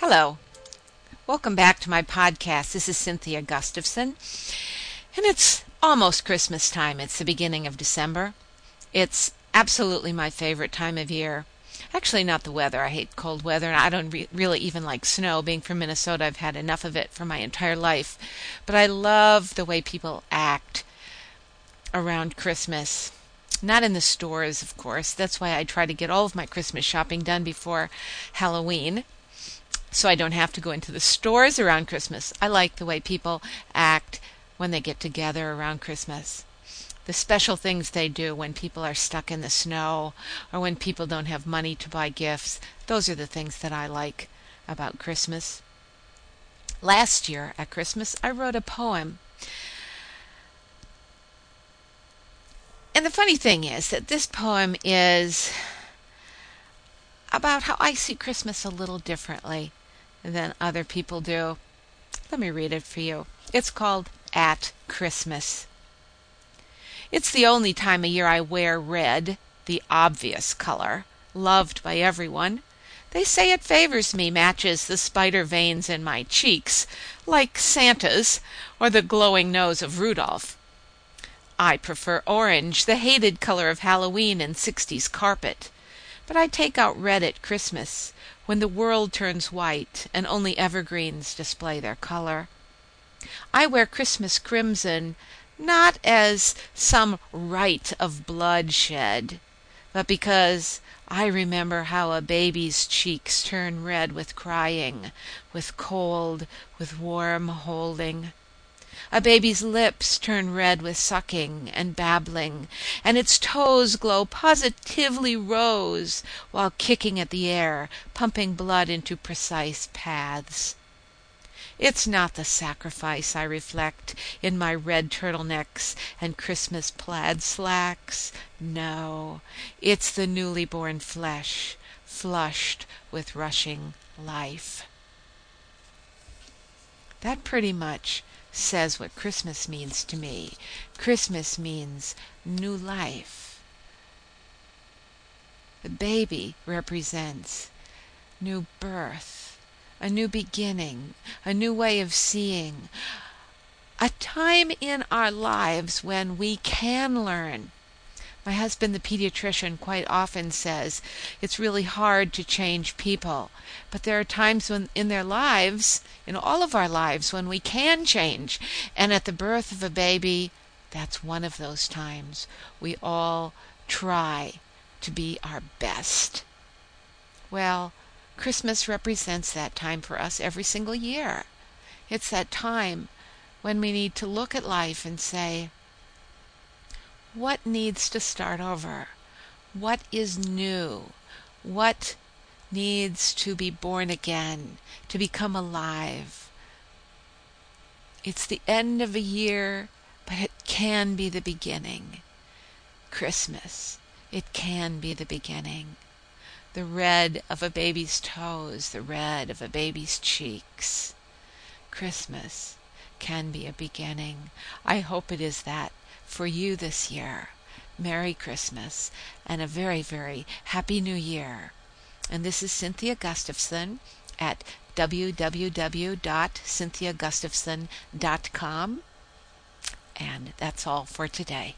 Hello. Welcome back to my podcast. This is Cynthia Gustavson. And it's almost Christmas time. It's the beginning of December. It's absolutely my favorite time of year. Actually, not the weather. I hate cold weather, and I don't re- really even like snow. Being from Minnesota, I've had enough of it for my entire life. But I love the way people act around Christmas. Not in the stores, of course. That's why I try to get all of my Christmas shopping done before Halloween so I don't have to go into the stores around Christmas. I like the way people act when they get together around Christmas. The special things they do when people are stuck in the snow or when people don't have money to buy gifts. Those are the things that I like about Christmas. Last year at Christmas, I wrote a poem. And the funny thing is that this poem is about how I see Christmas a little differently than other people do. Let me read it for you. It's called At Christmas. It's the only time of year I wear red, the obvious color, loved by everyone. They say it favors me, matches the spider veins in my cheeks, like Santa's or the glowing nose of Rudolph. I prefer orange, the hated color of Halloween and sixties carpet. But I take out red at Christmas, when the world turns white and only evergreens display their color. I wear Christmas crimson not as some rite of bloodshed, but because I remember how a baby's cheeks turn red with crying, with cold, with warm holding. A baby's lips turn red with sucking and babbling, and its toes glow positively rose while kicking at the air, pumping blood into precise paths. It's not the sacrifice I reflect in my red turtlenecks and Christmas plaid slacks. No, it's the newly born flesh, flushed with rushing life. That pretty much says what Christmas means to me. Christmas means new life. The baby represents new birth, a new beginning, a new way of seeing, a time in our lives when we can learn my husband, the pediatrician, quite often says it's really hard to change people. But there are times when in their lives, in all of our lives, when we can change. And at the birth of a baby, that's one of those times. We all try to be our best. Well, Christmas represents that time for us every single year. It's that time when we need to look at life and say, what needs to start over? What is new? What needs to be born again, to become alive? It's the end of a year, but it can be the beginning. Christmas, it can be the beginning. The red of a baby's toes, the red of a baby's cheeks. Christmas can be a beginning. I hope it is that for you this year. Merry Christmas and a very, very Happy New Year. And this is Cynthia Gustavson at www.cynthiagustavson.com. And that's all for today.